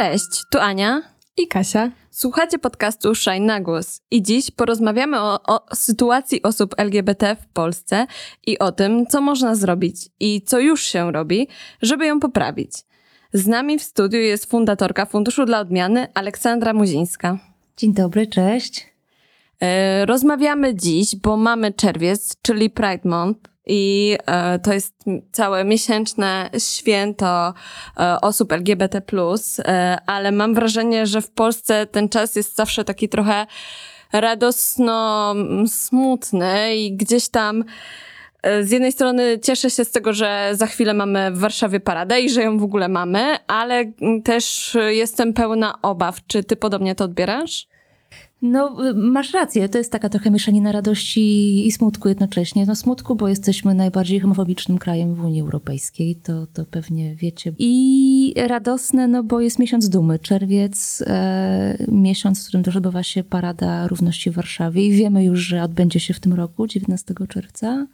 Cześć, tu Ania i Kasia. Słuchacie podcastu Shine na głos i dziś porozmawiamy o, o, sytuacji osób LGBT w Polsce i o tym, co można zrobić i co już się robi, żeby ją poprawić. Z nami w studiu jest fundatorka Funduszu dla Odmiany Aleksandra Muzińska. Dzień dobry, cześć. E, rozmawiamy dziś, bo mamy czerwiec, czyli Pride Month, i e, to jest całe miesięczne święto e, osób LGBT, e, ale mam wrażenie, że w Polsce ten czas jest zawsze taki trochę radosno smutny i gdzieś tam z jednej strony cieszę się z tego, że za chwilę mamy w Warszawie paradę i że ją w ogóle mamy, ale też jestem pełna obaw. Czy ty podobnie to odbierasz? No, masz rację, to jest taka trochę mieszanina radości i smutku jednocześnie. No smutku, bo jesteśmy najbardziej homofobicznym krajem w Unii Europejskiej, to, to pewnie wiecie. I radosne, no bo jest miesiąc dumy, czerwiec, e, miesiąc, w którym też się Parada Równości w Warszawie i wiemy już, że odbędzie się w tym roku, 19 czerwca.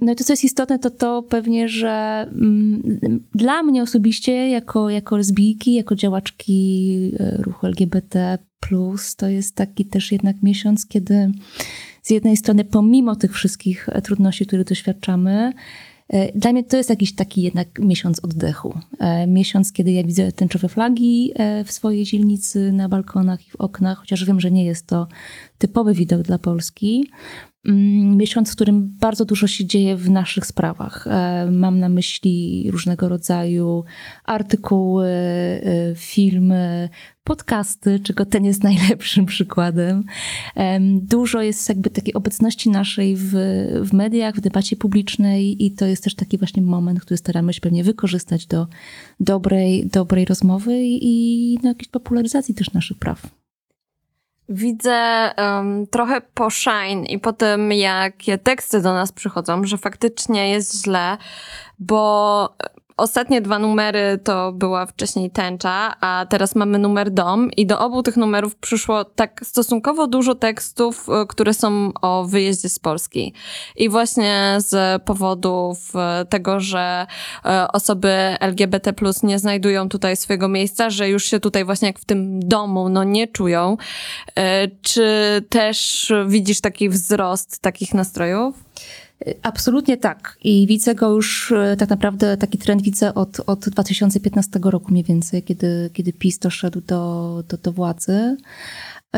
No i to, co jest istotne, to to pewnie, że mm, dla mnie osobiście, jako, jako lesbijki, jako działaczki e, ruchu LGBT, to jest taki też jednak miesiąc, kiedy z jednej strony, pomimo tych wszystkich trudności, które doświadczamy, e, dla mnie to jest jakiś taki jednak miesiąc oddechu. E, miesiąc, kiedy ja widzę tęczowe flagi w swojej dzielnicy, na balkonach i w oknach, chociaż wiem, że nie jest to typowy widok dla Polski. Mm, miesiąc, w którym bardzo dużo się dzieje w naszych sprawach. E, mam na myśli różnego rodzaju artykuły, e, filmy, podcasty, czego ten jest najlepszym przykładem. Dużo jest jakby takiej obecności naszej w, w mediach, w debacie publicznej i to jest też taki właśnie moment, który staramy się pewnie wykorzystać do dobrej, dobrej rozmowy i, i jakiejś popularyzacji też naszych praw widzę um, trochę po Shine i po tym, jakie teksty do nas przychodzą, że faktycznie jest źle, bo Ostatnie dwa numery to była wcześniej tęcza, a teraz mamy numer dom i do obu tych numerów przyszło tak stosunkowo dużo tekstów, e, które są o wyjeździe z Polski. I właśnie z powodów e, tego, że e, osoby LGBT plus nie znajdują tutaj swojego miejsca, że już się tutaj właśnie jak w tym domu no nie czują. Czy też widzisz taki wzrost takich nastrojów? Absolutnie tak. I widzę go już, e, tak naprawdę taki trend widzę od, od 2015 roku mniej więcej, kiedy, kiedy PiS doszedł do, do, do władzy.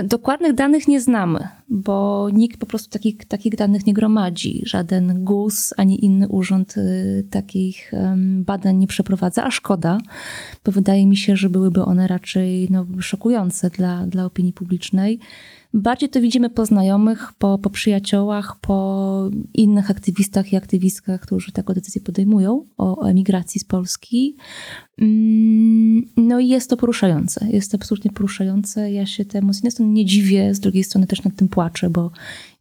Dokładnych danych nie znamy, bo nikt po prostu takich, takich danych nie gromadzi. Żaden GUS ani inny urząd e, takich badań nie przeprowadza, a szkoda, bo wydaje mi się, że byłyby one raczej no, szokujące dla, dla opinii publicznej. Bardziej to widzimy po znajomych, po, po przyjaciołach, po innych aktywistach i aktywistkach, którzy taką decyzję podejmują o, o emigracji z Polski. Mm, no i jest to poruszające. Jest to absolutnie poruszające. Ja się temu z jednej strony nie dziwię, z drugiej strony też nad tym płaczę, bo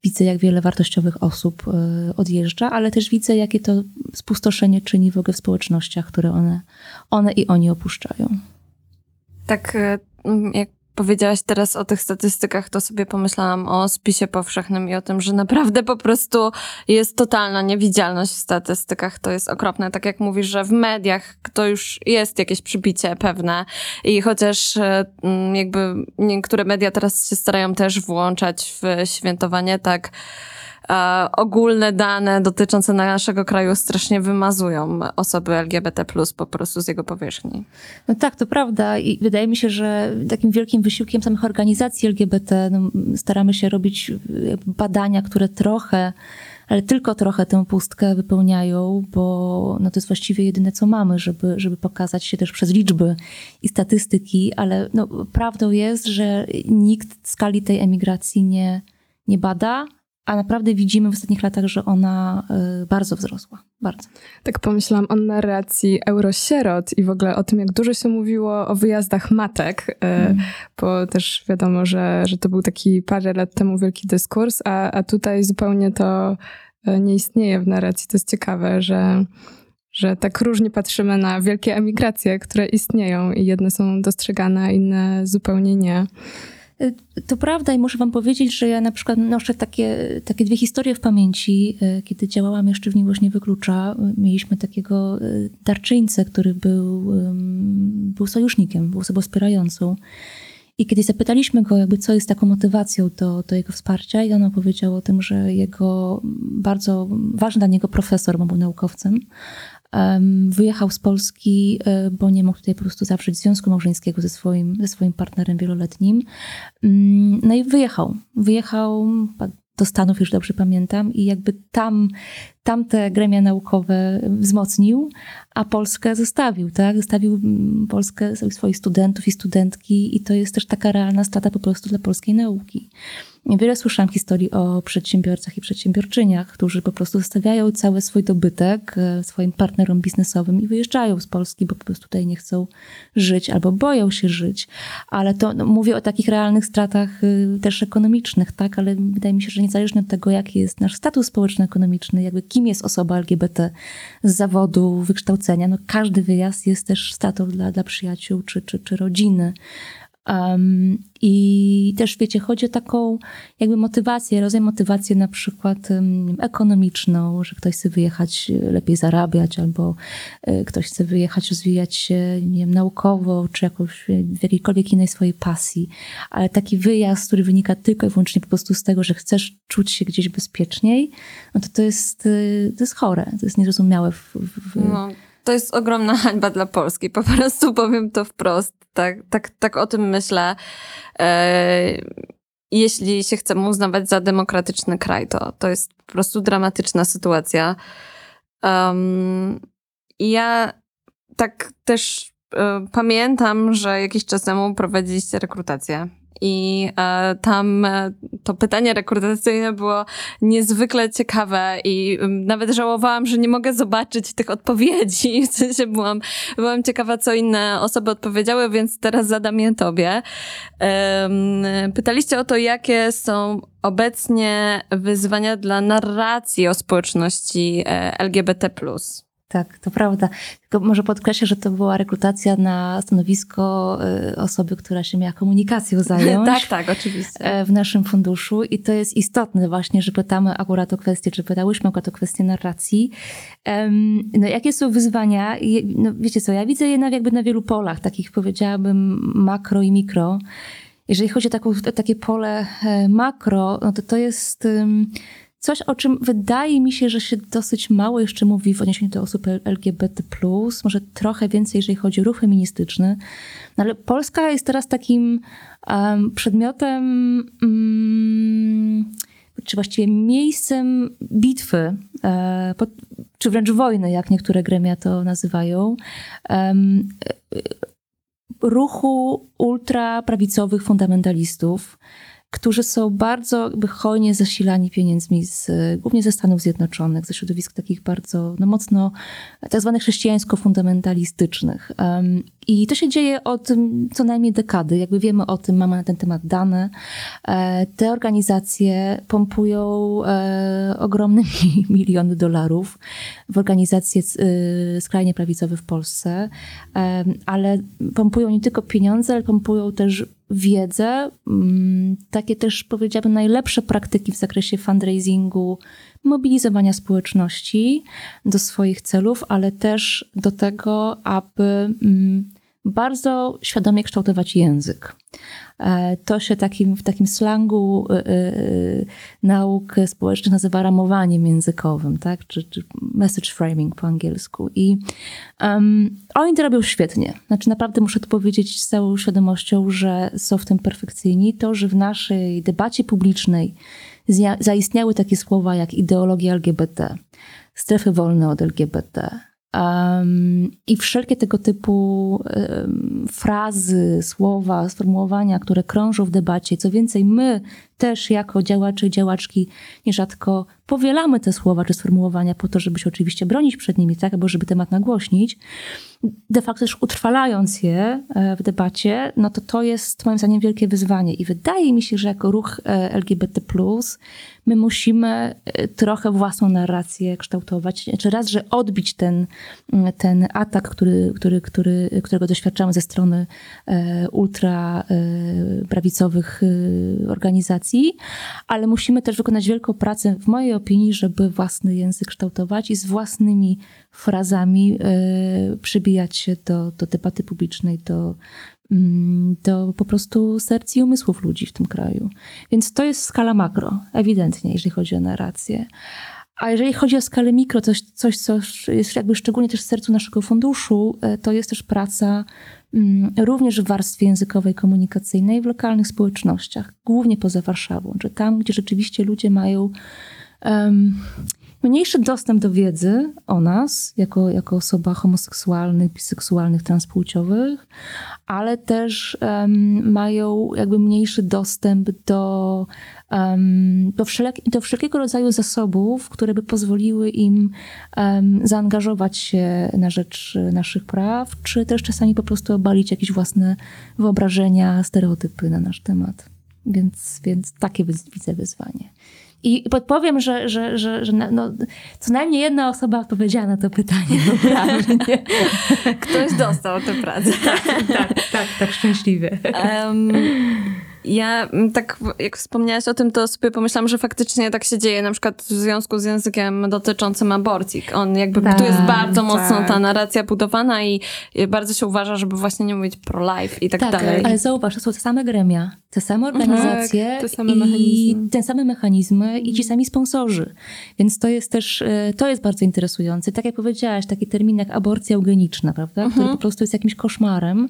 widzę, jak wiele wartościowych osób e, odjeżdża, ale też widzę, jakie to spustoszenie czyni w ogóle w społecznościach, które one, one i oni opuszczają. Tak, e, jak powiedziałaś teraz o tych statystykach, to sobie pomyślałam o spisie powszechnym i o tym, że naprawdę po prostu jest totalna niewidzialność w statystykach. To jest okropne. Tak jak mówisz, że w mediach to już jest jakieś przybicie pewne i chociaż e, jakby niektóre media teraz się starają też włączać w świętowanie, tak e, ogólne dane dotyczące naszego kraju strasznie wymazują osoby LGBT po prostu z jego powierzchni. No tak, to prawda i wydaje mi się, że takim wielkim wysiłkiem samych organizacji LGBT no, staramy się robić badania, które trochę ale tylko trochę tę pustkę wypełniają, bo no to jest właściwie jedyne, co mamy, żeby, żeby pokazać się też przez liczby i statystyki, ale no, prawdą jest, że nikt skali tej emigracji nie, nie bada, a naprawdę widzimy w ostatnich latach, że ona y, bardzo wzrosła. Bardzo. Tak pomyślałam o narracji eurosierot i w ogóle o tym, jak dużo się mówiło o wyjazdach matek, mm. bo też wiadomo, że, że to był taki parę lat temu wielki dyskurs, a, a tutaj zupełnie to y, nie istnieje w narracji. To jest ciekawe, że że tak różnie patrzymy na wielkie emigracje, które istnieją i jedne są dostrzegane, a inne zupełnie nie. To prawda i muszę wam powiedzieć, że ja na przykład noszę takie, takie dwie historie w pamięci. Kiedy działałam jeszcze w Miłość nie wyklucza, mieliśmy takiego darczyńcę, który był, był sojusznikiem, był osobą wspierającą. I kiedy zapytaliśmy go, jakby co jest taką motywacją do, do jego wsparcia, i on opowiedział o tym, że jego bardzo ważny dla niego profesor, bo był naukowcem, wyjechał z Polski, e, bo nie mógł tutaj po prostu zawrzeć związku małżeńskiego ze swoim, ze swoim partnerem wieloletnim. Mm, no i wyjechał. Wyjechał do Stanów, już dobrze pamiętam, i jakby tam, tamte gremia naukowe wzmocnił, a Polskę zostawił, tak? Zostawił mm, Polskę, swoich studentów i studentki, i to jest też taka realna strata po prostu dla polskiej nauki. Wiele słyszałam historii o przedsiębiorcach i przedsiębiorczyniach, którzy po prostu zostawiają cały swój dobytek e, swoim partnerom biznesowym i wyjeżdżają z Polski, bo po prostu tutaj nie chcą żyć albo boją się żyć. Ale to no, mówię o takich realnych stratach y, też ekonomicznych, tak? Ale wydaje mi się, że niezależnie od tego, jaki jest nasz status społeczno-ekonomiczny, jakby kim jest osoba LGBT z zawodu, wykształcenia, no każdy wyjazd jest też stratą dla, dla przyjaciół czy, czy, czy rodziny. Um, I też wiecie, chodzi o taką jakby motywację, rodzaj motywacji na przykład um, ekonomiczną, że ktoś chce wyjechać lepiej zarabiać, albo y, ktoś chce wyjechać, rozwijać się, nie wiem, naukowo, czy jakoś w jakiejkolwiek innej swojej pasji. Ale taki wyjazd, który wynika tylko i wyłącznie po prostu z tego, że chcesz czuć się gdzieś bezpieczniej, no to to jest, to jest chore, to jest niezrozumiałe w, w no to jest ogromna hańba dla Polski. Po prostu powiem to wprost. Tak, tak, tak o tym myślę. E, jeśli się chcemy uznawać za demokratyczny kraj, to, to jest po prostu dramatyczna sytuacja. Um, ja tak też e, pamiętam, że jakiś czas temu prowadziliście rekrutację i e, tam e, to pytanie rekrutacyjne było niezwykle ciekawe i nawet żałowałam, że nie mogę zobaczyć tych odpowiedzi. W sensie byłam, byłam ciekawa, co inne osoby odpowiedziały, więc teraz zadam je tobie. pytaliście o to, jakie są obecnie wyzwania dla narracji o społeczności e, LGBT+. Tak, to prawda. Tylko może podkreślę, że to była rekrutacja na stanowisko y, osoby, która się miała komunikacją zająć. tak, tak, oczywiście. E, w naszym funduszu i to jest istotne właśnie, że pytamy akurat o kwestię, czy pytałyśmy akurat o kwestię narracji. No jakie są wyzwania? No wiecie co, ja widzę je jakby na wielu polach, takich powiedziałabym makro i mikro. Jeżeli chodzi o, taką, o takie pole e, makro, no to to jest Coś, o czym wydaje mi się, że się dosyć mało jeszcze mówi w odniesieniu do osób LGBT, może trochę więcej, jeżeli chodzi o ruch feministyczny. No ale Polska jest teraz takim um, przedmiotem, um, czy właściwie miejscem bitwy, e, czy wręcz wojny, jak niektóre gremia to nazywają. Um, ruchu ultraprawicowych fundamentalistów którzy są bardzo hojnie zasilani pieniędzmi, z, głównie ze Stanów Zjednoczonych, ze środowisk takich bardzo no, mocno tak zwanych chrześcijańsko-fundamentalistycznych. Um, I to się dzieje od co najmniej dekady. Jakby wiemy o tym, mamy na ten temat dane. E, te organizacje pompują e, ogromne miliony dolarów w organizacje e, skrajnie prawicowe w Polsce, e, ale pompują nie tylko pieniądze, ale pompują też wiedzę, mm, takie też powiedziałabym najlepsze praktyki w zakresie fundraisingu, mobilizowania społeczności do swoich celów, ale też do tego, aby mm, bardzo świadomie kształtować język. E, to się takim, w takim slangu y, y, nauk społecznych nazywa ramowaniem językowym, tak? czy, czy message framing po angielsku. I um, oni to robią świetnie. Znaczy naprawdę muszę to powiedzieć z całą świadomością, że są w tym perfekcyjni. To, że w naszej debacie publicznej zaistniały takie słowa jak ideologia LGBT, strefy wolne od LGBT, Um, I wszelkie tego typu um, frazy, słowa, sformułowania, które krążą w debacie, co więcej, my też jako działacze i działaczki nierzadko powielamy te słowa czy sformułowania po to, żeby się oczywiście bronić przed nimi, tak, albo żeby temat nagłośnić, de facto też utrwalając je e, w debacie, no to to jest moim zdaniem wielkie wyzwanie. I wydaje mi się, że jako ruch e, LGBT, my musimy e, trochę własną narrację kształtować. Czy raz, że odbić ten, ten atak, który, który, który, którego doświadczamy ze strony ultra prawicowych ale musimy też wykonać wielką pracę, w mojej opinii, żeby własny język kształtować i z własnymi frazami y, przybijać się do, do debaty publicznej, do, mm, do po prostu serc i umysłów ludzi w tym kraju. Więc to jest skala makro, ewidentnie, jeżeli chodzi o narrację. A jeżeli chodzi o skalę mikro, coś, coś co jest jakby szczególnie też w sercu naszego funduszu, y, to jest też praca również w warstwie językowej, komunikacyjnej w lokalnych społecznościach, głównie poza Warszawą, czy tam, gdzie rzeczywiście ludzie mają um, mniejszy dostęp do wiedzy o nas, jako, jako osoba homoseksualnych, biseksualnych, transpłciowych, ale też um, mają jakby mniejszy dostęp do, do, wszelek, do wszelkiego rodzaju zasobów, które by pozwoliły im zaangażować się na rzecz naszych praw, czy też czasami po prostu obalić jakieś własne wyobrażenia, stereotypy na nasz temat. Więc, więc takie widzę wyzwanie. I podpowiem, że, że, że, że no, co najmniej jedna osoba odpowiedziała na to pytanie poprawnie. Ktoś dostał tę pracę. tak, tak, tak, tak szczęśliwie. Um, ja mm, tak, jak wspomniałaś o tym, to sobie pomyślałam, że faktycznie tak się dzieje na przykład w związku z językiem dotyczącym aborcji. On jakby, tak, tu jest bardzo tak. mocno ta narracja budowana i bardzo się uważa, żeby właśnie nie mówić pro-life i tak, tak dalej. ale zauważ, to są te same gremia, te same organizacje tak, te same i te same mechanizmy i ci sami sponsorzy. Więc to jest też, e, to jest bardzo interesujące. Tak jak powiedziałaś, taki termin jak aborcja eugeniczna, prawda? Który mhm. po prostu jest jakimś koszmarem.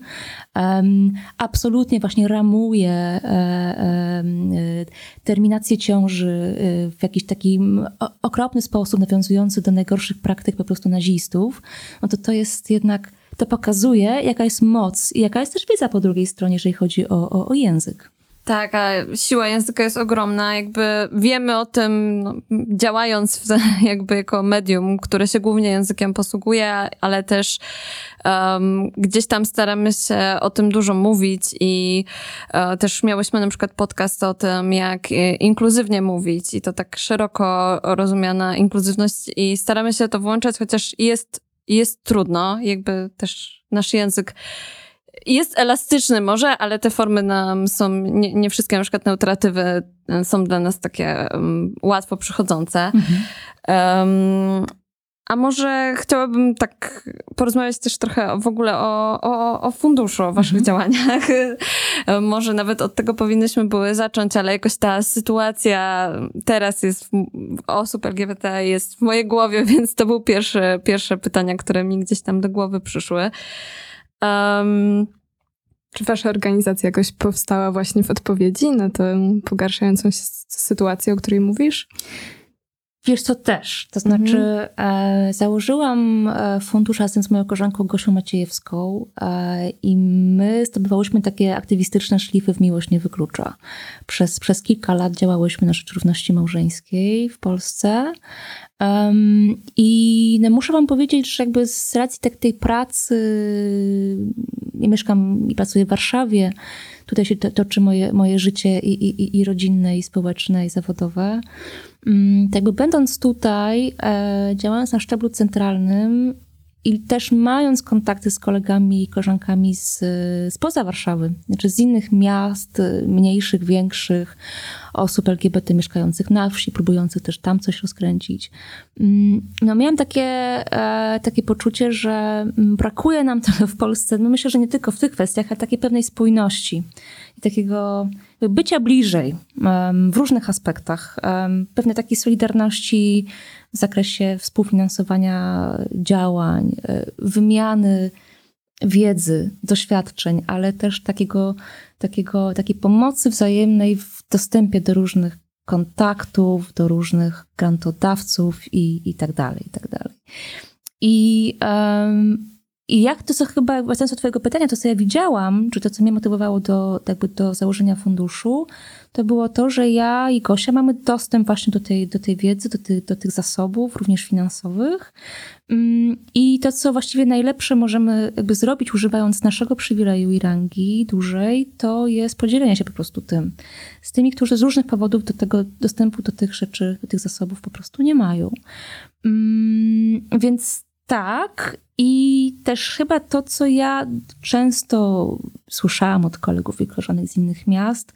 Um, absolutnie właśnie ramuje E, e, terminację ciąży w jakiś taki okropny sposób, nawiązujący do najgorszych praktyk po prostu nazistów, no to to jest jednak, to pokazuje, jaka jest moc i jaka jest też wiedza po drugiej stronie, jeżeli chodzi o, o, o język. Tak, a siła języka jest ogromna. Jakby wiemy o tym, no, działając w, jakby jako medium, które się głównie językiem posługuje, ale też um, gdzieś tam staramy się o tym dużo mówić i uh, też miałyśmy na przykład podcast o tym, jak e, inkluzywnie mówić i to tak szeroko rozumiana inkluzywność i staramy się to włączać, chociaż jest, jest trudno, jakby też nasz język jest elastyczny może, ale te formy nam są, nie, nie wszystkie na przykład neutratywy e, są dla nas takie um, łatwo przychodzące. Mhm. Um, a może chciałabym tak porozmawiać też trochę w ogóle o, o, o funduszu, o waszych mhm. działaniach. może nawet od tego powinnyśmy były zacząć, ale jakoś ta sytuacja teraz jest w, osób LGBT jest w mojej głowie, więc to był pierwsze, pierwsze pytania, które mi gdzieś tam do głowy przyszły. Um, czy wasza organizacja jakoś powstała właśnie w odpowiedzi na tę pogarszającą się sytuację, o której mówisz? Wiesz co, też. To znaczy mhm. e, założyłam e, fundusz razem z moją koleżanką Gosią Maciejewską e, i my zdobywałyśmy takie aktywistyczne szlify w Miłość nie wyklucza. Przez, przez kilka lat działałyśmy na rzecz równości małżeńskiej w Polsce um, i no, muszę wam powiedzieć, że jakby z racji tak tej pracy, ja mieszkam i pracuję w Warszawie, tutaj się toczy moje, moje życie i, i, i rodzinne, i społeczne, i zawodowe, Mm, tak jakby będąc tutaj, e, działając na szczeblu centralnym i też mając kontakty z kolegami i koleżankami z, spoza Warszawy, znaczy z innych miast, mniejszych, większych, osób LGBT mieszkających na wsi, próbujących też tam coś rozkręcić. Mm, no miałam takie, e, takie poczucie, że mm, brakuje nam trochę w Polsce, no myślę, że nie tylko w tych kwestiach, ale takiej pewnej spójności takiego bycia bliżej w różnych aspektach, pewnej takiej solidarności w zakresie współfinansowania działań, e, wymiany wiedzy, doświadczeń, ale też takiego, takiego, takiej pomocy wzajemnej w dostępie do różnych kontaktów, do różnych grantodawców i, i tak dalej, i tak dalej. I um, i jak to, co chyba, wracając do twojego pytania, to co ja widziałam, czy to, co mnie motywowało do, jakby do założenia funduszu, to było to, że ja i Gosia mamy dostęp właśnie do tej, do tej wiedzy, do, ty, do tych zasobów, również finansowych. Mm, I to, co właściwie najlepsze możemy jakby zrobić, używając naszego przywileju i rangi dłużej, to jest podzielenie się po prostu tym z tymi, którzy z różnych powodów do tego dostępu do tych rzeczy, do tych zasobów po prostu nie mają. Mm, więc tak. I też chyba to, co ja często słyszałam od kolegów i koleżanek z innych miast,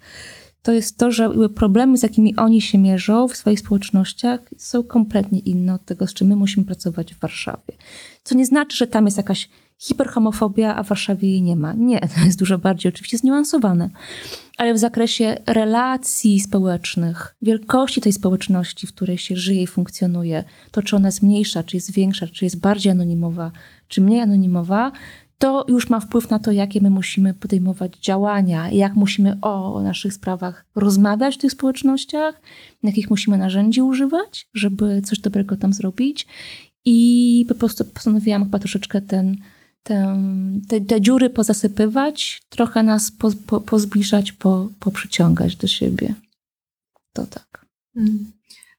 to jest to, że problemy, z jakimi oni się mierzą w swoich społecznościach, są kompletnie inne od tego, z czym my musimy pracować w Warszawie. Co nie znaczy, że tam jest jakaś hiperhomofobia, a w Warszawie jej nie ma. Nie, to jest dużo bardziej oczywiście zniuansowane. Ale w zakresie relacji społecznych, wielkości tej społeczności, w której się żyje i funkcjonuje, to czy ona jest mniejsza, czy jest większa, czy jest bardziej anonimowa, czy mniej anonimowa, to już ma wpływ na to, jakie my musimy podejmować działania, jak musimy o naszych sprawach rozmawiać w tych społecznościach, jakich musimy narzędzi używać, żeby coś dobrego tam zrobić. I po prostu postanowiłam chyba troszeczkę ten, ten, te, te dziury pozasypywać, trochę nas po, po, pozbliżać, po, poprzyciągać do siebie. To tak. Mm.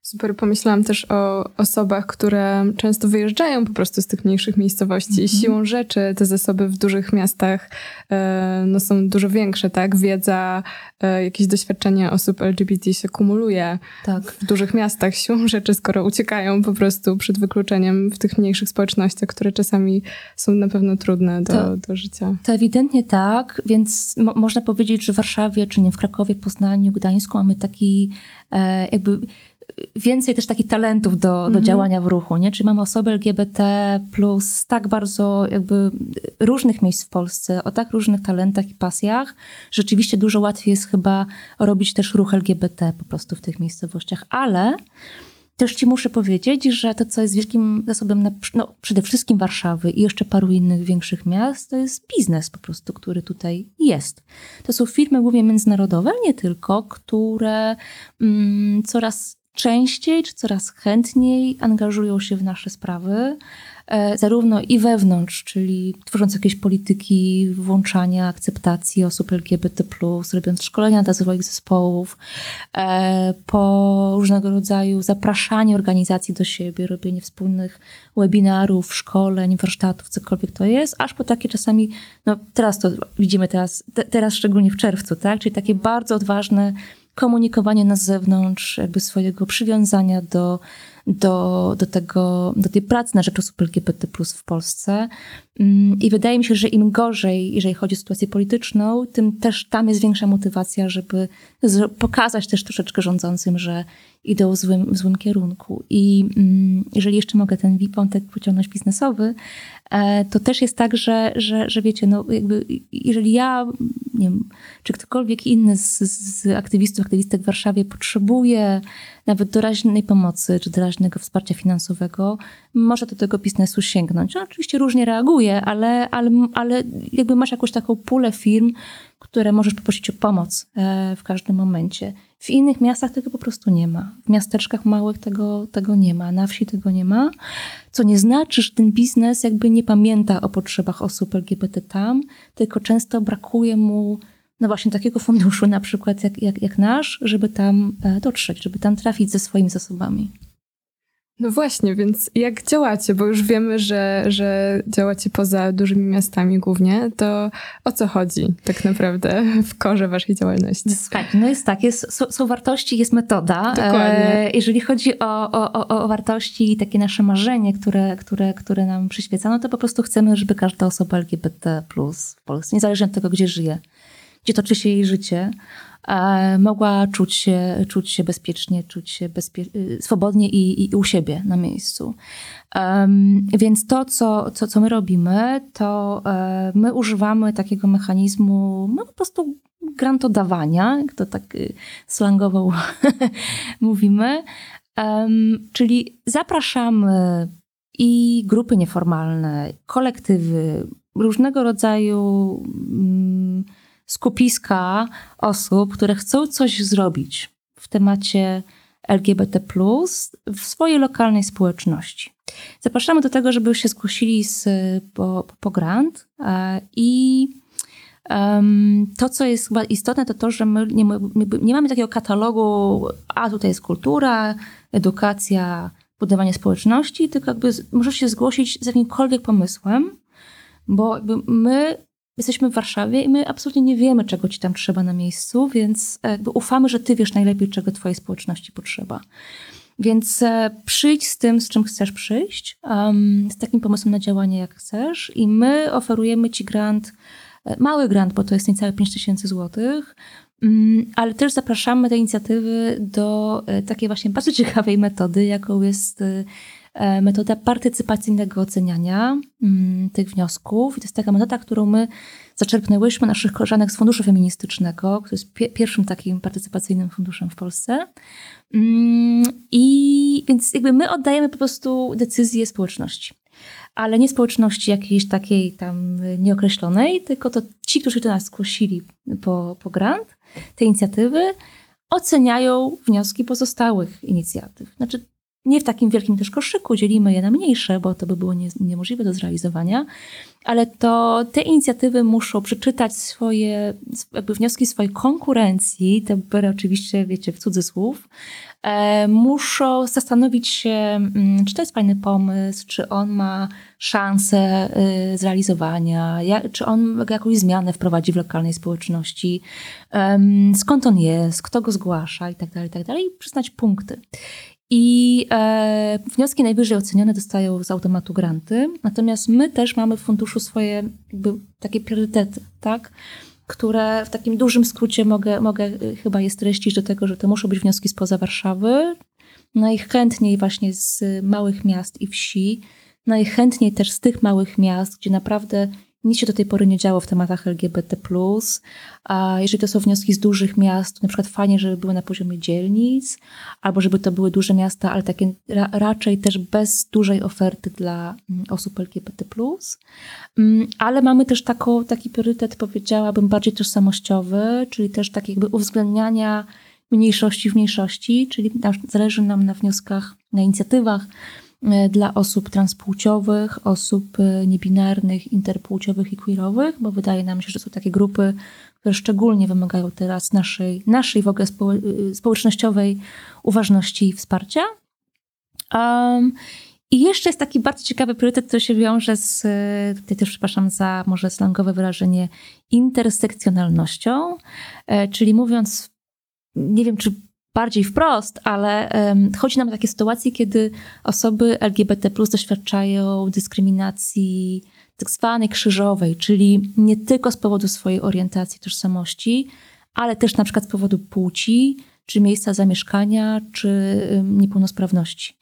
Super, pomyślałam też o osobach, które często wyjeżdżają po prostu z tych mniejszych miejscowości. Mm -hmm. Siłą rzeczy te zasoby w dużych miastach e, no, są dużo większe, tak? Wiedza, e, jakieś doświadczenia osób LGBT się kumuluje tak. w dużych miastach. Siłą rzeczy, skoro uciekają po prostu przed wykluczeniem w tych mniejszych społecznościach, które czasami są na pewno trudne do, to, do życia. To ewidentnie tak, więc mo można powiedzieć, że w Warszawie, czy nie w Krakowie, Poznaniu, Gdańsku mamy taki e, jakby więcej też takich talentów do, do mhm. działania w ruchu, nie? Czyli mamy osoby LGBT plus tak bardzo jakby różnych miejsc w Polsce, o tak różnych talentach i pasjach. Rzeczywiście dużo łatwiej jest chyba robić też ruch LGBT po prostu w tych miejscowościach, ale też ci muszę powiedzieć, że to, co jest wielkim zasobem na, no, przede wszystkim Warszawy i jeszcze paru innych większych miast, to jest biznes po prostu, który tutaj jest. To są firmy głównie międzynarodowe, nie tylko, które mm, coraz częściej czy coraz chętniej angażują się w nasze sprawy, e, zarówno i wewnątrz, czyli tworząc jakieś polityki włączania, akceptacji osób LGBT, robiąc szkolenia dla swoich zespołów, e, po różnego rodzaju zapraszanie organizacji do siebie, robienie wspólnych webinarów, szkoleń, warsztatów, cokolwiek to jest, aż po takie czasami, no teraz to widzimy teraz, te, teraz szczególnie w czerwcu, tak? Czyli takie bardzo odważne komunikowanie na zewnątrz, jakby swojego przywiązania do, do, do, tego, do tej pracy na rzecz osób LGBT w Polsce. Mm, I wydaje mi się, że im gorzej, jeżeli chodzi o sytuację polityczną, tym też tam jest większa motywacja, żeby pokazać też troszeczkę rządzącym, że idą w złym, w złym kierunku. I mm, jeżeli jeszcze mogę ten wątek pociągnąć biznesowy, to też jest tak, że, że, że wiecie, no jakby jeżeli ja, nie wiem, czy ktokolwiek inny z, z aktywistów, aktywistek w Warszawie potrzebuje nawet doraźnej pomocy, czy doraźnego wsparcia finansowego, może do tego biznesu sięgnąć. No, oczywiście różnie reaguje, ale, ale, ale jakby masz jakąś taką pulę firm, które możesz poprosić o pomoc e, w każdym momencie. W innych miastach tego po prostu nie ma. W miasteczkach małych tego, tego nie ma, na wsi tego nie ma. Co nie znaczy, że ten biznes jakby nie pamięta o potrzebach osób LGBT tam, tylko często brakuje mu no właśnie takiego funduszu na przykład jak, jak, jak nasz, żeby tam e, dotrzeć, żeby tam trafić ze swoimi zasobami. No właśnie, więc jak działacie, bo już wiemy, że, że działacie poza dużymi miastami głównie, to o co chodzi tak naprawdę w korze waszej działalności? Tak, no jest tak, jest, są, są wartości, jest metoda. Dokładnie. E, jeżeli chodzi o, o, o, wartości i takie nasze marzenie, które, które, które nam przyświeca, no to po prostu chcemy, żeby każda osoba LGBT plus w Polsce, niezależnie od tego, gdzie żyje, gdzie toczy się jej życie, mogła czuć się, czuć się bezpiecznie, czuć się bezpie- y, swobodnie i, i, u siebie na miejscu. Um, więc to, co, co, co my robimy, to um, my używamy takiego mechanizmu no, po prostu grantodawania, jak to tak y, slangowo mówimy, um, czyli zapraszamy i grupy nieformalne, kolektywy, różnego rodzaju um, skupiska osób, które chcą coś zrobić w temacie LGBT, w swojej lokalnej społeczności. Zapraszamy do tego, żeby się zgłosili z, po, po grant e, i To, co jest chyba istotne, to to, że my nie, my nie mamy takiego katalogu, a tutaj jest kultura, edukacja, budowanie społeczności, tylko jakby możesz się zgłosić z jakimkolwiek pomysłem, bo my jesteśmy w Warszawie i my absolutnie nie wiemy, czego ci tam trzeba na miejscu, więc jakby ufamy, że ty wiesz najlepiej, czego twojej społeczności potrzeba. Więc e, przyjdź z tym, z czym chcesz przyjść, um, z takim pomysłem na działanie, jak chcesz, i my oferujemy ci grant, e, mały grant, bo to jest niecałe 5 tysięcy złotych, um, ale też zapraszamy te inicjatywy do e, takiej właśnie bardzo ciekawej metody, jaką jest metoda partycypacyjnego oceniania um, tych wniosków. I to jest taka metoda, którą my zaczerpnęłyśmy naszych koleżanek z Funduszu Feministycznego, który jest pi pierwszym takim partycypacyjnym funduszem w Polsce. Mm, I więc jakby my oddajemy po prostu decyzję społeczności. Ale nie społeczności jakiejś takiej tam nieokreślonej, tylko to ci, którzy do nas zgłosili po, po grant, te inicjatywy, oceniają wnioski pozostałych inicjatyw. Znaczy, nie w takim wielkim też koszyku, dzielimy je na mniejsze, bo to by było nie, niemożliwe do zrealizowania, ale to te inicjatywy muszą przeczytać swoje jakby wnioski swojej konkurencji, te biorę oczywiście, wiecie, w cudzysłów, e, muszą zastanowić się, mm, czy to jest fajny pomysł, czy on ma szansę y, zrealizowania, jak, czy on jakąś zmianę wprowadzi w lokalnej społeczności, skąd on jest, kto go zgłasza i tak dalej, i tak dalej, i przyznać punkty. I e, wnioski najwyżej ocenione dostają z automatu granty, natomiast my też mamy w funduszu swoje jakby takie priorytety, tak? które w takim dużym skrócie mogę, mogę e, chyba je streścić do tego, że to muszą być wnioski spoza Warszawy, najchętniej właśnie z małych miast i wsi, najchętniej też z tych małych miast, gdzie naprawdę nic się do tej pory nie działo w tematach LGBT. A jeżeli to są wnioski z dużych miast, na przykład fajnie, żeby były na poziomie dzielnic, albo żeby to były duże miasta, ale takie ra raczej też bez dużej oferty dla mm, osób LGBT. Mm, ale mamy też taką, taki priorytet, powiedziałabym, bardziej tożsamościowy, czyli też tak jakby uwzględniania mniejszości w mniejszości, czyli zależy nam na wnioskach, na inicjatywach, dla osób transpłciowych, osób e, niebinarnych, interpłciowych i queerowych, bo wydaje nam się, że są takie grupy, które szczególnie wymagają teraz naszej, naszej w ogóle e, społecznościowej uważności i wsparcia. Um, i jeszcze jest taki bardzo ciekawy priorytet, który się wiąże z, tutaj też przepraszam za może slangowe wyrażenie, intersekcjonalnością, czyli mówiąc, nie wiem czy bardziej wprost, ale um, chodzi nam o takie sytuacje, kiedy osoby LGBT doświadczają dyskryminacji tak zwanej krzyżowej, czyli nie tylko z powodu swojej orientacji, tożsamości, ale też na przykład z powodu płci, czy miejsca zamieszkania, czy niepełnosprawności.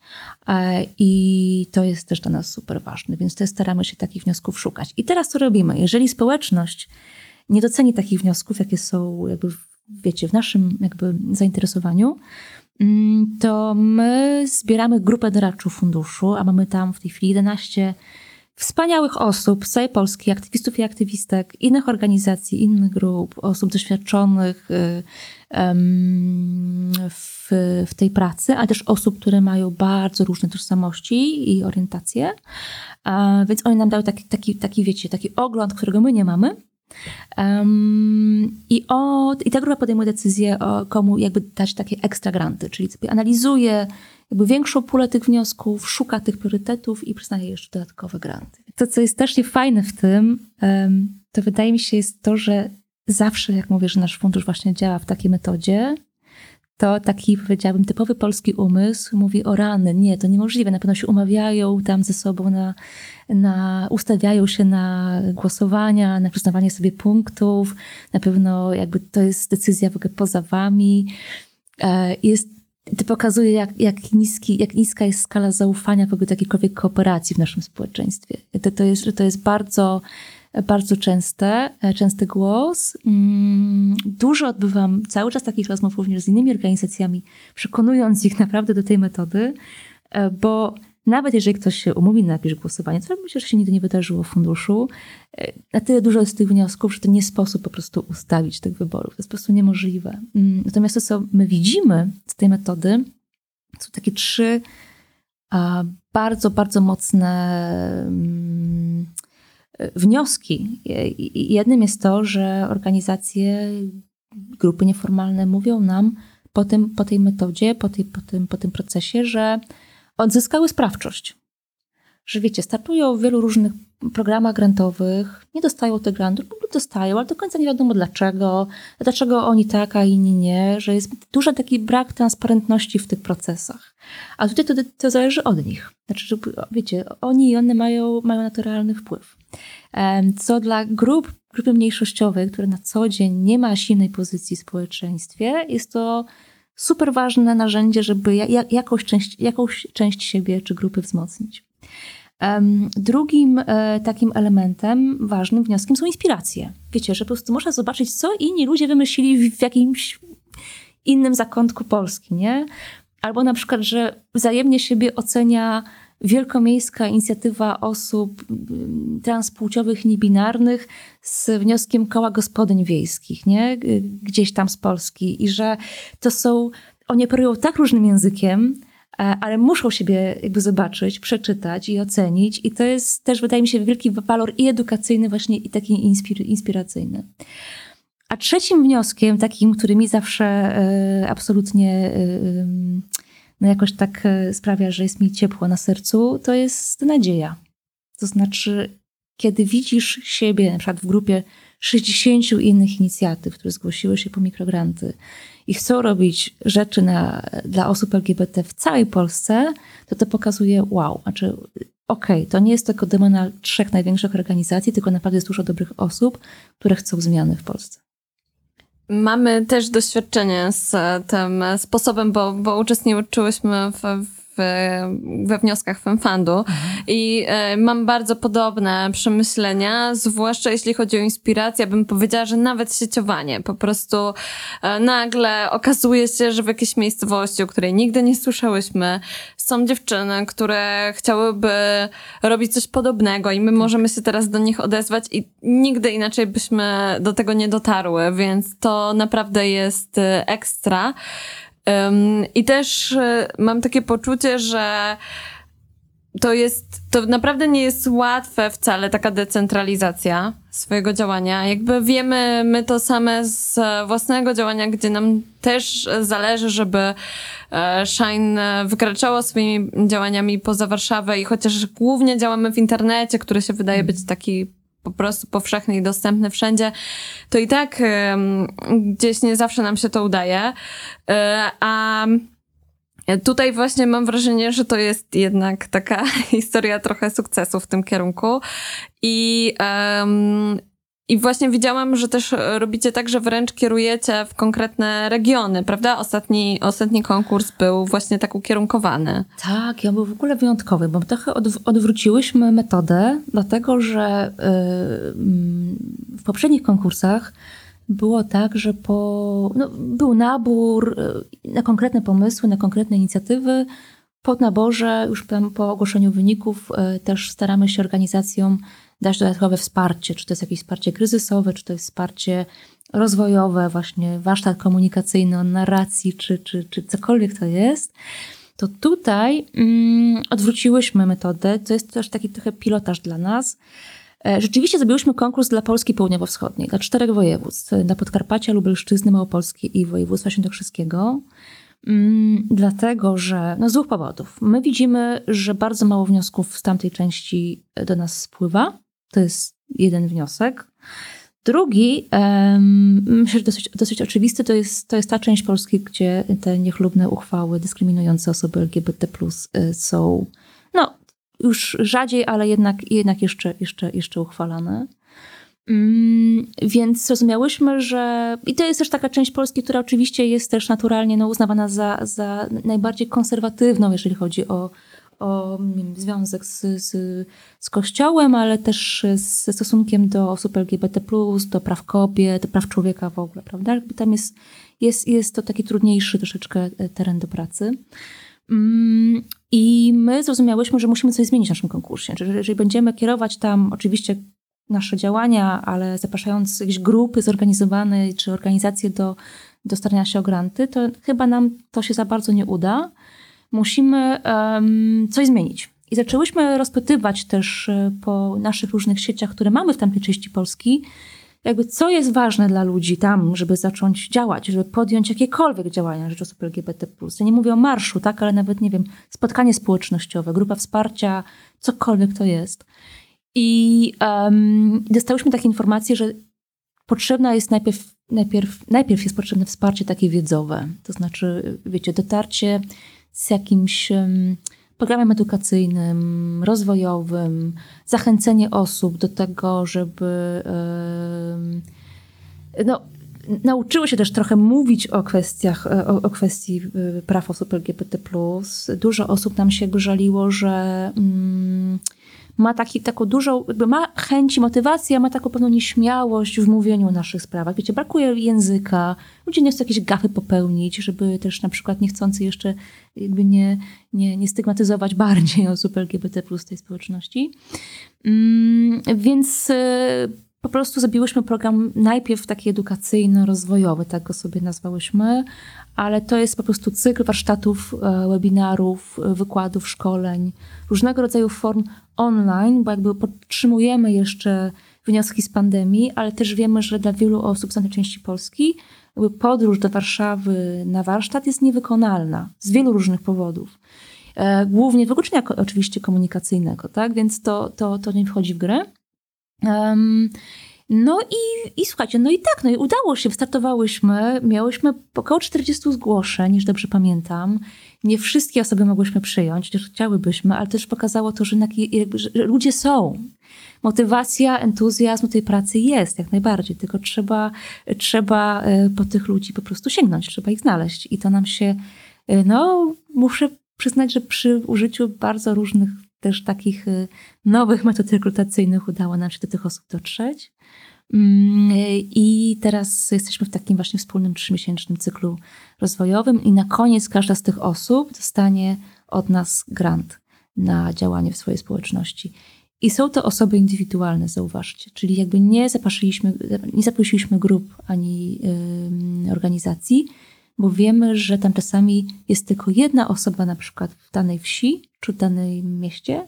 E, I to jest też dla nas super ważne, więc też staramy się takich wniosków szukać. I teraz co robimy? Jeżeli społeczność nie doceni takich wniosków, jakie są jakby wiecie, w naszym jakby zainteresowaniu, mm, to my zbieramy grupę doradczą funduszu, a mamy tam w tej chwili 11 wspaniałych osób z całej Polski, aktywistów i aktywistek, innych organizacji, innych grup, osób doświadczonych y, w, w tej pracy, ale też osób, które mają bardzo różne tożsamości i orientacje. Więc oni nam dały taki, taki, taki wiecie, taki ogląd, którego my nie mamy. Um, i, o, I ta grupa podejmuje decyzję, o komu jakby dać takie ekstra granty, czyli sobie analizuje jakby większą pulę tych wniosków, szuka tych priorytetów i przyznaje jeszcze dodatkowe granty. To, co jest strasznie fajne w tym, um, to wydaje mi się jest to, że zawsze, jak mówię, że nasz fundusz właśnie działa w takiej metodzie, to taki, powiedziałabym, typowy polski umysł mówi o rany. Nie, to niemożliwe. Na pewno się umawiają tam ze sobą, na, na, ustawiają się na głosowania, na przyznawanie sobie punktów. Na pewno jakby to jest decyzja w ogóle poza wami. E, jest, to pokazuje, jak, jak, niski, jak niska jest skala zaufania w ogóle do jakiejkolwiek kooperacji w naszym społeczeństwie. To, to, jest, to jest bardzo bardzo częste, e, częsty głos. Mm, dużo odbywam cały czas takich rozmów również z innymi organizacjami, przekonując ich naprawdę do tej metody, e, bo nawet jeżeli ktoś się umówi na jakieś głosowanie, co myślę, że się nigdy nie wydarzyło w funduszu, e, na tyle dużo jest tych wniosków, że to nie sposób po prostu ustawić tych wyborów. To jest po prostu niemożliwe. Mm, natomiast to, co my widzimy z tej metody, są takie trzy bardzo, bardzo mocne mm, wnioski. Jednym jest to, że organizacje, grupy nieformalne mówią nam po, tym, po tej metodzie, po, tej, po, tym, po tym procesie, że odzyskały sprawczość. Że wiecie, startują w wielu różnych programach grantowych, nie dostają tych grantów, lub dostają, ale do końca nie wiadomo dlaczego, dlaczego oni tak, a inni nie, że jest duży taki brak transparentności w tych procesach. A tutaj to, to zależy od nich. Znaczy, że, wiecie, oni i one mają, mają naturalny wpływ. Co dla grup, grupy mniejszościowej, które na co dzień nie ma silnej pozycji w społeczeństwie, jest to super ważne narzędzie, żeby jakąś część, jakąś część siebie czy grupy wzmocnić. Drugim e, takim elementem, ważnym wnioskiem są inspiracje. Wiecie, że po prostu można zobaczyć, co inni ludzie wymyślili w jakimś innym zakątku Polski, nie? Albo na przykład, że wzajemnie siebie ocenia wielkomiejska inicjatywa osób mm, transpłciowych, niebinarnych z wnioskiem koła gospodyń wiejskich, nie? Gdzieś tam z Polski. I że to są, oni operują tak różnym językiem, e, ale muszą siebie jakby zobaczyć, przeczytać i ocenić. I to jest też, wydaje mi się, wielki walor i edukacyjny właśnie i taki inspir inspiracyjny. A trzecim wnioskiem, takim, który mi zawsze y, absolutnie y, no jakoś tak e, sprawia, że jest mi ciepło na sercu, to jest nadzieja. To znaczy, kiedy widzisz siebie na przykład w grupie 60 innych inicjatyw, które zgłosiły się po mikrogranty i chcą robić rzeczy na, dla osób LGBT w całej Polsce, to to pokazuje wow. Znaczy, okej, okay, to nie jest tylko demona trzech największych organizacji, tylko naprawdę jest dużo dobrych osób, które chcą zmiany w Polsce. Mamy też doświadczenie z tym sposobem, bo, bo uczestniczyłyśmy w, w, we wnioskach FemFundu mhm. i e, mam bardzo podobne przemyślenia, zwłaszcza jeśli chodzi o inspirację, bym powiedziała, że nawet sieciowanie. Po prostu e, nagle okazuje się, że w jakiejś miejscowości, o której nigdy nie słyszałyśmy, są dziewczyny, które chciałyby robić coś podobnego i my tak. możemy się teraz do nich odezwać i nigdy inaczej byśmy do tego nie dotarły, więc to naprawdę jest e, ekstra. I też e, mam takie poczucie, że to jest, to naprawdę nie jest łatwe wcale taka decentralizacja swojego działania. Jakby wiemy my to same z własnego działania, gdzie nam też zależy, żeby e, Shine wykraczało swoimi działaniami poza Warszawę i chociaż głównie działamy w internecie, który się wydaje być taki po prostu powszechny i dostępny wszędzie, to i tak gdzieś nie zawsze nam się to udaje. E, a Tutaj właśnie mam wrażenie, że to jest jednak taka historia trochę sukcesu w tym kierunku. I, i właśnie widziałam, że też robicie tak, że wręcz kierujecie w konkretne regiony, prawda? Ostatni, ostatni konkurs był właśnie tak ukierunkowany. Tak, on był w ogóle wyjątkowy, bo trochę od, odwróciłyśmy metodę, dlatego że yy, w poprzednich konkursach było tak, że po, no, był nabór y, na konkretne pomysły, na konkretne inicjatywy. Po naborze, już po ogłoszeniu wyników, y, też staramy się organizacjom dać dodatkowe wsparcie, czy to jest jakieś wsparcie kryzysowe, czy to jest wsparcie rozwojowe, właśnie warsztat komunikacyjny o narracji, czy, czy, czy cokolwiek to jest. To tutaj mm, odwróciłyśmy metodę, to jest też taki trochę pilotaż dla nas, E, rzeczywiście zrobiłyśmy konkurs dla Polski Południowo-Wschodniej, dla czterech województw, dla Podkarpacia, Lubelszczyzny, Małopolski i województwa świętokrzyskiego. Mm, dlatego, że no z dwóch powodów. My widzimy, że bardzo mało wniosków z tamtej części do nas spływa. To jest jeden wniosek. Drugi, myślę, że dosyć, dosyć oczywisty, to jest, to jest ta część Polski, gdzie te niechlubne uchwały dyskryminujące osoby LGBT y, są no, już rzadziej, ale jednak, jednak jeszcze, jeszcze, jeszcze uchwalane. Mm, więc zrozumiałyśmy, że. I to jest też taka część Polski, która oczywiście jest też naturalnie no, uznawana za, za najbardziej konserwatywną, jeżeli chodzi o, o związek z, z, z Kościołem, ale też ze stosunkiem do osób LGBT, do praw kobiet, do praw człowieka w ogóle, prawda? Tam jest, jest, jest to taki trudniejszy troszeczkę e, teren do pracy. Mm, I my zrozumiałyśmy, że musimy coś zmienić w naszym konkursie. Czyli jeżeli będziemy kierować tam oczywiście nasze działania, ale zapraszając jakieś grupy zorganizowane czy organizacje do, do starania się o granty, to chyba nam to się za bardzo nie uda. Musimy um, coś zmienić. I zaczęłyśmy rozpytywać też e, po naszych różnych sieciach, które mamy w tamtej części Polski, jakby co jest ważne dla ludzi tam, żeby zacząć działać, żeby podjąć jakiekolwiek działania na rzecz osób LGBT+. Ja nie mówię o marszu, tak, ale nawet, nie wiem, spotkanie społecznościowe, grupa wsparcia, cokolwiek to jest. I um, dostałyśmy takie informacje, że potrzebna jest najpierw, najpierw, najpierw jest potrzebne wsparcie takie wiedzowe. To znaczy, wiecie, dotarcie z jakimś um, programem edukacyjnym, rozwojowym, zachęcenie osób do tego, żeby um, no, nauczyły się też trochę mówić o kwestiach, o, o kwestii y, praw osób LGBT+. Dużo osób nam się żaliło, że... Um, ma taki, taką dużą, jakby ma chęć i motywację, a ma taką pewną nieśmiałość w mówieniu o naszych sprawach. Wiecie, brakuje języka, ludzie nie chcą jakieś gafy popełnić, żeby też na przykład niechcący jeszcze jakby nie, nie, nie stygmatyzować bardziej osób LGBT plus tej społeczności. Mm, więc y, po prostu zrobiłyśmy program najpierw taki edukacyjno-rozwojowy, tak go sobie nazwałyśmy, ale to jest po prostu cykl warsztatów, e, webinarów, e, wykładów, szkoleń, różnego rodzaju form online, bo jakby podtrzymujemy jeszcze wnioski z pandemii, ale też wiemy, że dla wielu osób z tej części Polski jakby podróż do Warszawy na warsztat jest niewykonalna z wielu różnych powodów. E, głównie wykluczenia oczywiście komunikacyjnego, tak? Więc to, to, to nie wchodzi w grę. Um, no i, i słuchajcie, no i tak, no i udało się, wystartowałyśmy, miałyśmy około 40 zgłoszeń, już dobrze pamiętam. Nie wszystkie osoby mogłyśmy przyjąć, chociaż chciałybyśmy, ale też pokazało to, że, jakby, że ludzie są. Motywacja, entuzjazm tej pracy jest, jak najbardziej, tylko trzeba, trzeba e, po tych ludzi po prostu sięgnąć, trzeba ich znaleźć. I to nam się, e, no muszę przyznać, że przy użyciu bardzo różnych też takich y, nowych metod rekrutacyjnych udało nam się do tych osób dotrzeć. Mm, I teraz jesteśmy w takim właśnie wspólnym trzymiesięcznym cyklu rozwojowym, i na koniec każda z tych osób dostanie od nas grant na działanie w swojej społeczności. I są to osoby indywidualne, zauważcie, czyli jakby nie zaprosiliśmy, nie zaprosiliśmy grup ani yy, organizacji, bo wiemy, że tam czasami jest tylko jedna osoba, na przykład w danej wsi czy w danym mieście,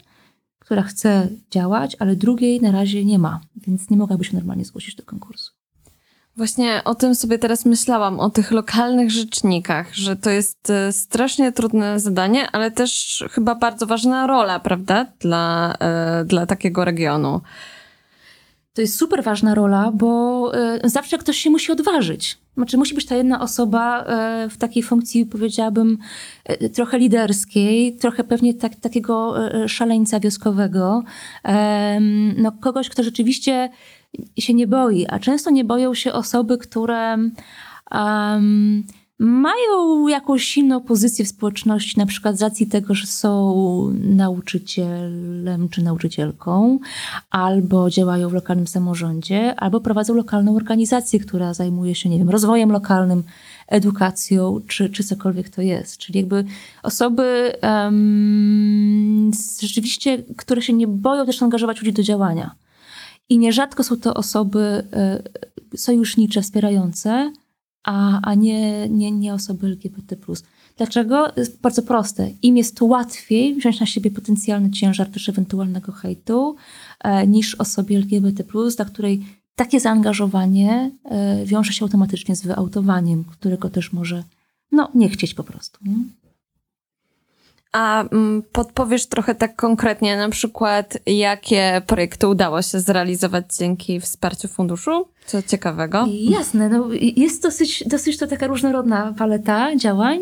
która chce działać, ale drugiej na razie nie ma, więc nie mogłaby się normalnie zgłosić do konkursu. Właśnie o tym sobie teraz myślałam, o tych lokalnych rzecznikach, że to jest e, strasznie trudne zadanie, ale też chyba bardzo ważna rola, prawda, dla, e, dla takiego regionu. To jest super ważna rola, bo e, zawsze ktoś się musi odważyć. Znaczy, musi być ta jedna osoba e, w takiej funkcji, powiedziałabym, e, trochę liderskiej, trochę pewnie tak, takiego szaleńca wioskowego. No, kogoś, kto rzeczywiście się nie boi, a często nie boją się osoby, które. Mają jakąś silną pozycję w społeczności, na przykład z racji tego, że są nauczycielem czy nauczycielką, albo działają w lokalnym samorządzie, albo prowadzą lokalną organizację, która zajmuje się, nie wiem, rozwojem lokalnym, edukacją, czy, czy cokolwiek to jest. Czyli jakby osoby um, rzeczywiście, które się nie boją też angażować ludzi do działania. I nierzadko są to osoby y, sojusznicze, wspierające, a, a nie, nie, nie osoby LGBT. Dlaczego? Jest bardzo proste. Im jest łatwiej wziąć na siebie potencjalny ciężar też ewentualnego hejtu e, niż osobie LGBT, dla której takie zaangażowanie e, wiąże się automatycznie z wyautowaniem, którego też może no, nie chcieć po prostu. Nie? A mm, podpowiesz trochę tak konkretnie, na przykład, jakie projekty udało się zrealizować dzięki wsparciu funduszu? Co ciekawego? Jasne, no, jest dosyć, dosyć to taka różnorodna paleta działań.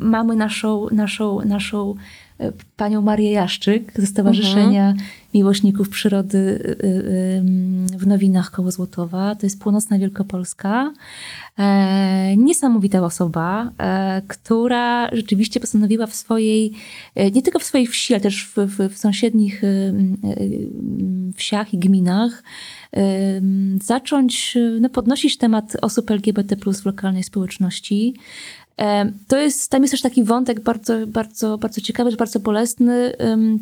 Mamy naszą, naszą, naszą panią Marię Jaszczyk ze Stowarzyszenia mhm. Miłośników Przyrody y, y, w Nowinach koło Złotowa. To jest północna Wielkopolska. E, niesamowita osoba, e, która rzeczywiście postanowiła w swojej, nie tylko w swojej wsi, ale też w, w, w sąsiednich y, wsiach i gminach zacząć no, podnosić temat osób LGBT w lokalnej społeczności. To jest, tam jest też taki wątek bardzo, bardzo, bardzo ciekawy, bardzo bolesny.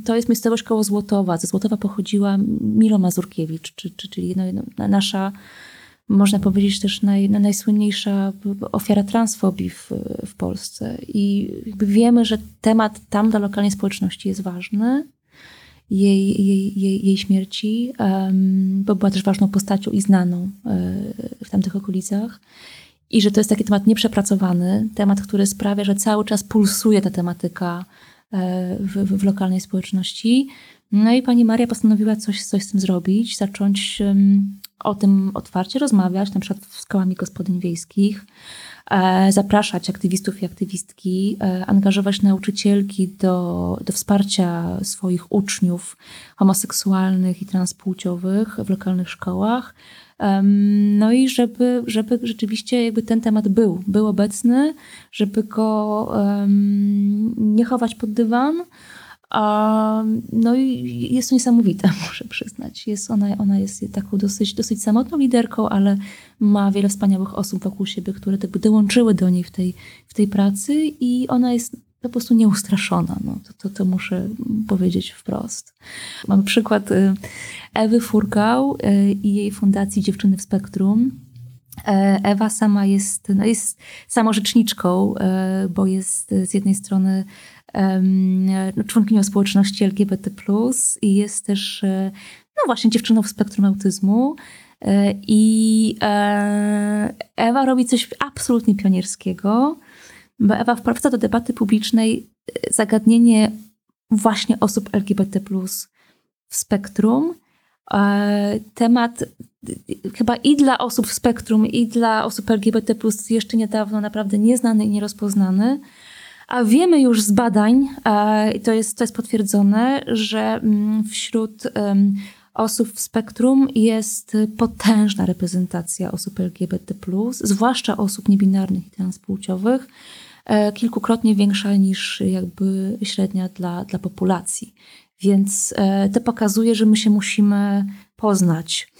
To jest miejscowość koło Złotowa. Ze Złotowa pochodziła Milo Mazurkiewicz, czyli no, no, nasza można powiedzieć też naj, najsłynniejsza ofiara transfobii w, w Polsce. I wiemy, że temat tam dla lokalnej społeczności jest ważny, jej, jej, jej, jej śmierci, bo była też ważną postacią i znaną y, w tamtych okolicach. I że to jest taki temat nieprzepracowany, temat, który sprawia, że cały czas pulsuje ta tematyka e, w, w, lokalnej społeczności. No i pani Maria postanowiła coś, coś z tym zrobić, zacząć o tym otwarcie rozmawiać, na przykład z kołami gospodyń wiejskich, e, zapraszać aktywistów i aktywistki, e, angażować nauczycielki do, do wsparcia swoich uczniów homoseksualnych i transpłciowych w lokalnych szkołach. No i żeby, żeby rzeczywiście jakby ten temat był, był obecny, żeby go um, nie chować pod dywan, no i jest to niesamowite, muszę przyznać. Jest ona, ona jest taką dosyć, dosyć samotną liderką, ale ma wiele wspaniałych osób wokół siebie, które jakby dołączyły do niej w tej, w tej pracy i ona jest po prostu nieustraszona. No, to, to, to muszę powiedzieć wprost. Mamy przykład y, Ewy Furgał y, i jej fundacji Dziewczyny w Spektrum. E, Ewa sama jest, no jest samorzeczniczką, e, bo jest z jednej strony członkinią społeczności LGBT+, i jest też, e, no właśnie, dziewczyną w spektrum autyzmu. E, I e, Ewa robi coś absolutnie pionierskiego, bo Ewa wprowadza do debaty publicznej zagadnienie właśnie osób LGBT w spektrum. Temat chyba i dla osób w spektrum, i dla osób LGBT jeszcze niedawno naprawdę nieznany i nierozpoznany. A wiemy już z badań, i to jest, to jest potwierdzone, że mm, wśród osób w spektrum jest potężna reprezentacja osób LGBT, zwłaszcza osób niebinarnych i transpłciowych, e, kilkukrotnie większa niż jakby średnia dla, dla populacji. Więc e, to pokazuje, że my się musimy poznać.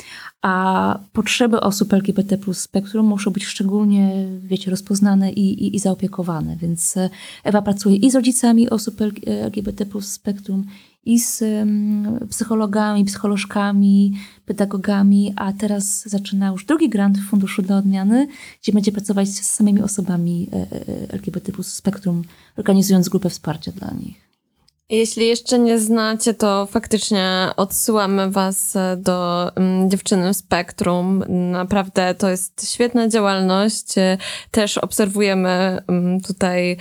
A potrzeby osób LGBT plus spektrum muszą być szczególnie, wiecie, rozpoznane i, i, i zaopiekowane. Więc e, Ewa pracuje i z rodzicami osób LGBT plus spektrum, i z um, psychologami, psycholożkami, pedagogami, a teraz zaczyna już drugi grant w Funduszu dla Odmiany, gdzie będzie pracować z samymi osobami e, LGBT plus spektrum, organizując grupę wsparcia dla nich. Jeśli jeszcze nie znacie, to faktycznie odsyłamy Was e, do um, Dziewczyny Spektrum. Naprawdę to jest świetna działalność. E, też obserwujemy um, tutaj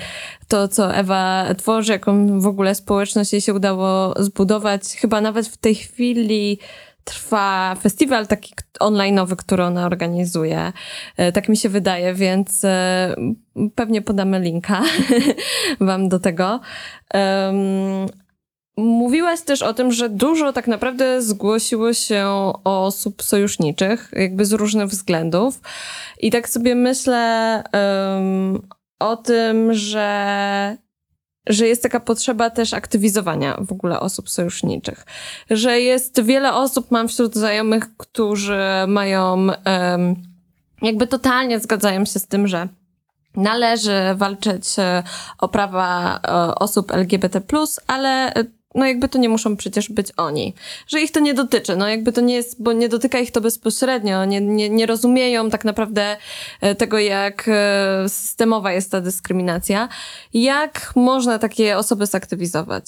to, co Ewa tworzy, jaką w ogóle społeczność jej się udało zbudować. Chyba nawet w tej chwili trwa festiwal taki online'owy, który ona organizuje. E, tak mi się wydaje, więc e, pewnie podamy linka wam do tego. Mówiłaś też o tym, że dużo tak naprawdę zgłosiło się osób sojuszniczych, jakby z różnych względów. I tak sobie myślę um, o tym, że że jest taka potrzeba też aktywizowania w ogóle osób sojuszniczych. Że jest wiele osób, mam wśród znajomych, którzy mają, jakby totalnie zgadzają się z tym, że należy walczyć e, o prawa e, osób LGBT, ale no jakby to nie muszą przecież być oni. Że ich to nie dotyczy, no jakby to nie jest, bo nie dotyka ich to bezpośrednio, nie, nie, nie rozumieją tak naprawdę e, tego, jak e, systemowa jest ta dyskryminacja. Jak można takie osoby zaktywizować?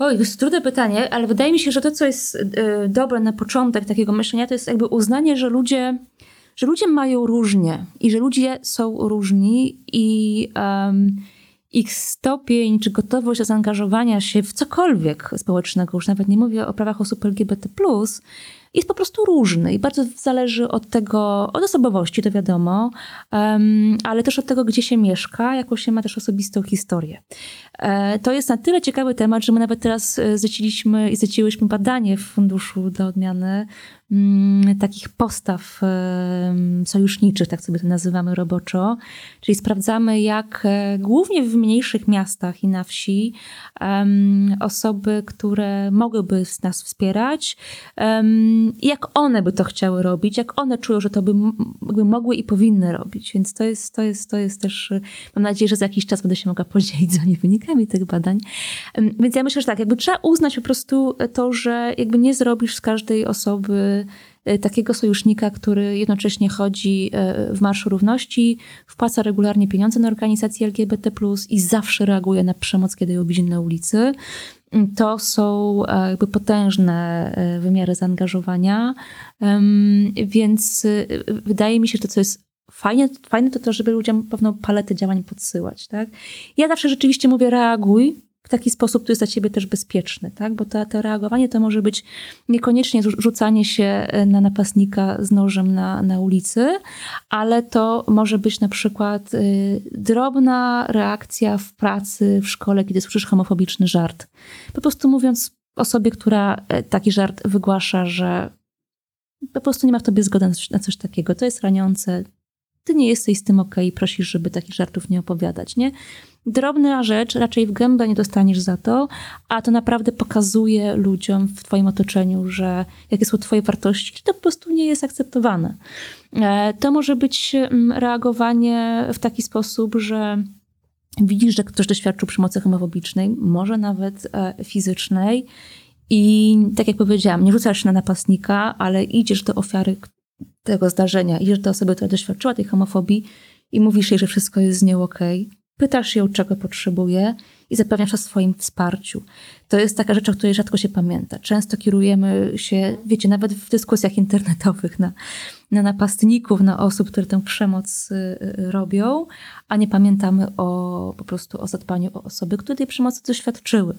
Oj, to jest trudne pytanie, ale wydaje mi się, że to, co jest y, dobre na początek takiego myślenia, to jest jakby uznanie, że ludzie, że ludzie mają różnie i że ludzie są różni i um, ich stopień czy gotowość do zaangażowania się w cokolwiek społecznego, już nawet nie mówię o prawach osób LGBT, jest po prostu różny i bardzo zależy od tego, od osobowości, to wiadomo, um, ale też od tego, gdzie się mieszka, jaką się ma też osobistą historię. E, to jest na tyle ciekawy temat, że my nawet teraz e, zleciliśmy i zleciłyśmy badanie w Funduszu dla Odmiany takich postaw sojuszniczych, tak sobie to nazywamy roboczo. Czyli sprawdzamy, jak e, głównie w mniejszych miastach i na wsi osoby, które mogłyby nas wspierać, jak one by to chciały robić, jak one czują, że to by, mogły i powinny robić. Więc to jest, to jest, to jest też, mam nadzieję, że za jakiś czas będę się mogła podzielić z wami wynikami tych badań. Więc ja myślę, że tak, jakby trzeba uznać po prostu to, że jakby nie zrobisz z każdej osoby e, takiego sojusznika, który jednocześnie chodzi e, w Marszu Równości, wpłaca regularnie pieniądze na organizacje LGBT+, i zawsze reaguje na przemoc, kiedy ją widzi na ulicy. To są jakby potężne wymiary zaangażowania, więc wydaje mi się, że to, co jest fajne, fajne to to, żeby ludziom pewną paletę działań podsyłać. Tak? Ja zawsze rzeczywiście mówię reaguj, taki sposób, który jest dla ciebie też bezpieczny, tak? Bo to, to reagowanie to może być niekoniecznie rzucanie się e, na napastnika z nożem na, na ulicy, ale to może być na przykład y, drobna reakcja w pracy, w szkole, kiedy słyszysz homofobiczny żart. Po prostu mówiąc osobie, która e, taki żart wygłasza, że po prostu nie ma w tobie zgody na coś, na coś takiego. To jest raniące, ty nie jesteś z tym okej, okay, prosisz, żeby takich żartów nie opowiadać, nie? Drobna rzecz, raczej w gębę nie dostaniesz za to, a to naprawdę pokazuje ludziom w twoim otoczeniu, że jakie są twoje wartości, to po prostu nie jest akceptowane. E, to może być mm, reagowanie w taki sposób, że widzisz, że ktoś doświadczył przemocy homofobicznej, może nawet e, fizycznej i tak jak powiedziałam, nie rzucasz się na napastnika, ale idziesz do ofiary, tego zdarzenia, idziesz do osoby, która doświadczyła tej homofobii i mówisz jej, że wszystko jest z nią okej, okay, pytasz ją, czego potrzebuje i zapewniasz o swoim wsparciu. To jest taka rzecz, o której rzadko się pamięta. Często kierujemy się, wiecie, nawet w dyskusjach internetowych na, na napastników, na osób, które tę przemoc y, y, robią, a nie pamiętamy o po prostu o zadbaniu o osoby, które tej przemocy doświadczyły.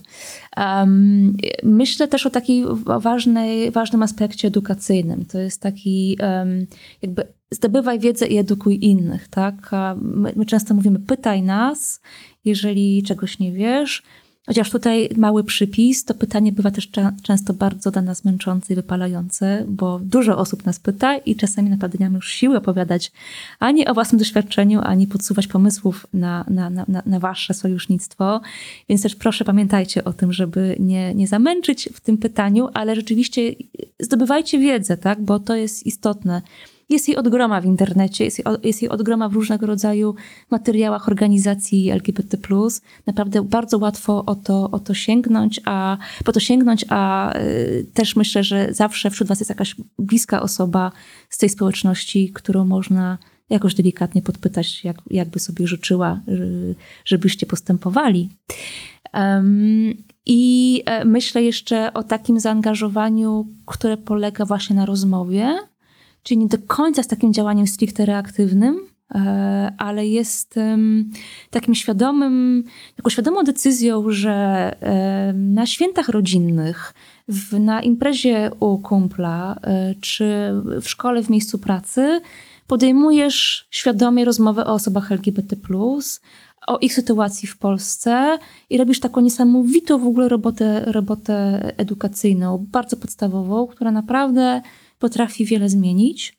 Um, myślę też o takiej ważnej, ważnym aspekcie edukacyjnym. To jest taki um, jakby zdobywaj wiedzę i edukuj innych, tak? My, my często mówimy pytaj nas, jeżeli czegoś nie wiesz, Chociaż tutaj mały przypis, to pytanie bywa też często bardzo dla nas męczące i wypalające, bo dużo osób nas pyta i czasami naprawdę nie mamy już siły opowiadać ani o własnym doświadczeniu, ani podsuwać pomysłów na, na, na, na wasze sojusznictwo. Więc też proszę pamiętajcie o tym, żeby nie, nie zamęczyć w tym pytaniu, ale rzeczywiście zdobywajcie wiedzę, tak? bo to jest istotne. Jest jej odgroma w internecie, jest jej, jest jej odgroma w różnego rodzaju materiałach organizacji LGBT. Naprawdę bardzo łatwo o to, o to sięgnąć, a po to sięgnąć, a y, też myślę, że zawsze wśród Was jest jakaś bliska osoba z tej społeczności, którą można jakoś delikatnie podpytać, jak, jakby sobie życzyła, żebyście postępowali. Um, I e, myślę jeszcze o takim zaangażowaniu, które polega właśnie na rozmowie, czyli nie do końca z takim działaniem stricte reaktywnym, e, ale jest takim świadomym, taką świadomą decyzją, że na świętach rodzinnych, na imprezie u kumpla, e, czy w szkole, w miejscu pracy, podejmujesz świadomie rozmowę o osobach LGBT, o ich sytuacji w Polsce i robisz taką niesamowitą w ogóle robotę, robotę edukacyjną, bardzo podstawową, która naprawdę potrafi wiele zmienić.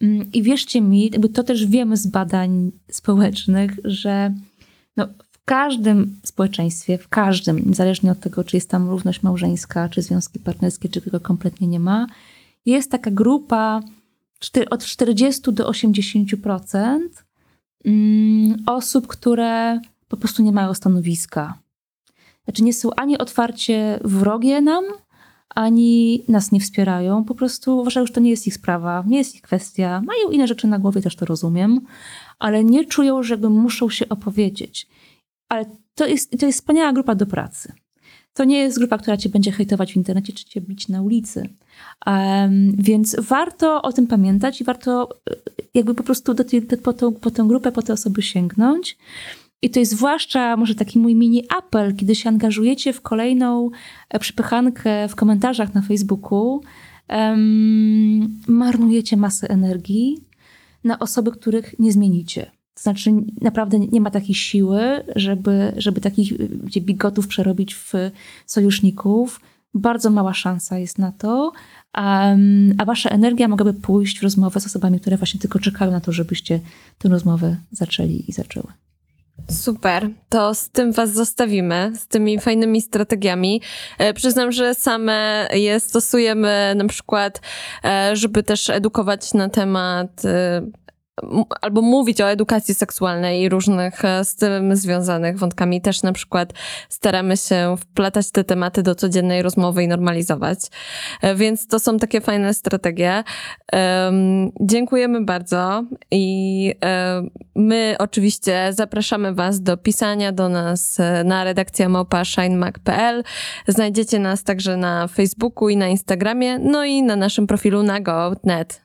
Mm, I wierzcie mi, jakby to też wiemy z badań społecznych, że no, w każdym społeczeństwie, w każdym, niezależnie od tego, czy jest tam równość małżeńska, czy związki partnerskie, czy tego kompletnie nie ma, jest taka grupa od 40 do 80% mm, osób, które po prostu nie mają stanowiska. Znaczy nie są ani otwarcie wrogie nam, ani nas nie wspierają. Po prostu uważają, że to nie jest ich sprawa, nie jest ich kwestia. Mają inne rzeczy na głowie, też to rozumiem, ale nie czują, że muszą się opowiedzieć. Ale to jest, to jest wspaniała grupa do pracy. To nie jest grupa, która cię będzie hejtować w internecie, czy cię bić na ulicy. Um, więc warto o tym pamiętać i warto e, jakby po prostu do tej, po, tą, po tę grupę, po te osoby sięgnąć. I to jest zwłaszcza może taki mój mini apel, kiedy się angażujecie w kolejną e, przypychankę w komentarzach na Facebooku, um, marnujecie masę energii na osoby, których nie zmienicie. To znaczy, naprawdę nie ma takiej siły, żeby, żeby takich gdzie bigotów przerobić w sojuszników. Bardzo mała szansa jest na to, um, a wasza energia mogłaby pójść w rozmowę z osobami, które właśnie tylko czekają na to, żebyście tę rozmowę zaczęli i zaczęły. Super, to z tym Was zostawimy, z tymi fajnymi strategiami. E, przyznam, że same je stosujemy na przykład, e, żeby też edukować na temat e, albo mówić o edukacji seksualnej i różnych e, z tym związanych wątkami. Też na przykład staramy się wplatać te tematy do codziennej rozmowy i normalizować. E, Więc to są takie fajne strategie. Em, dziękujemy bardzo i e, my oczywiście zapraszamy Was do pisania do nas na redakcja małpa shinemac.pl. Znajdziecie nas także na Facebooku i na Instagramie, no i na naszym profilu na go.net.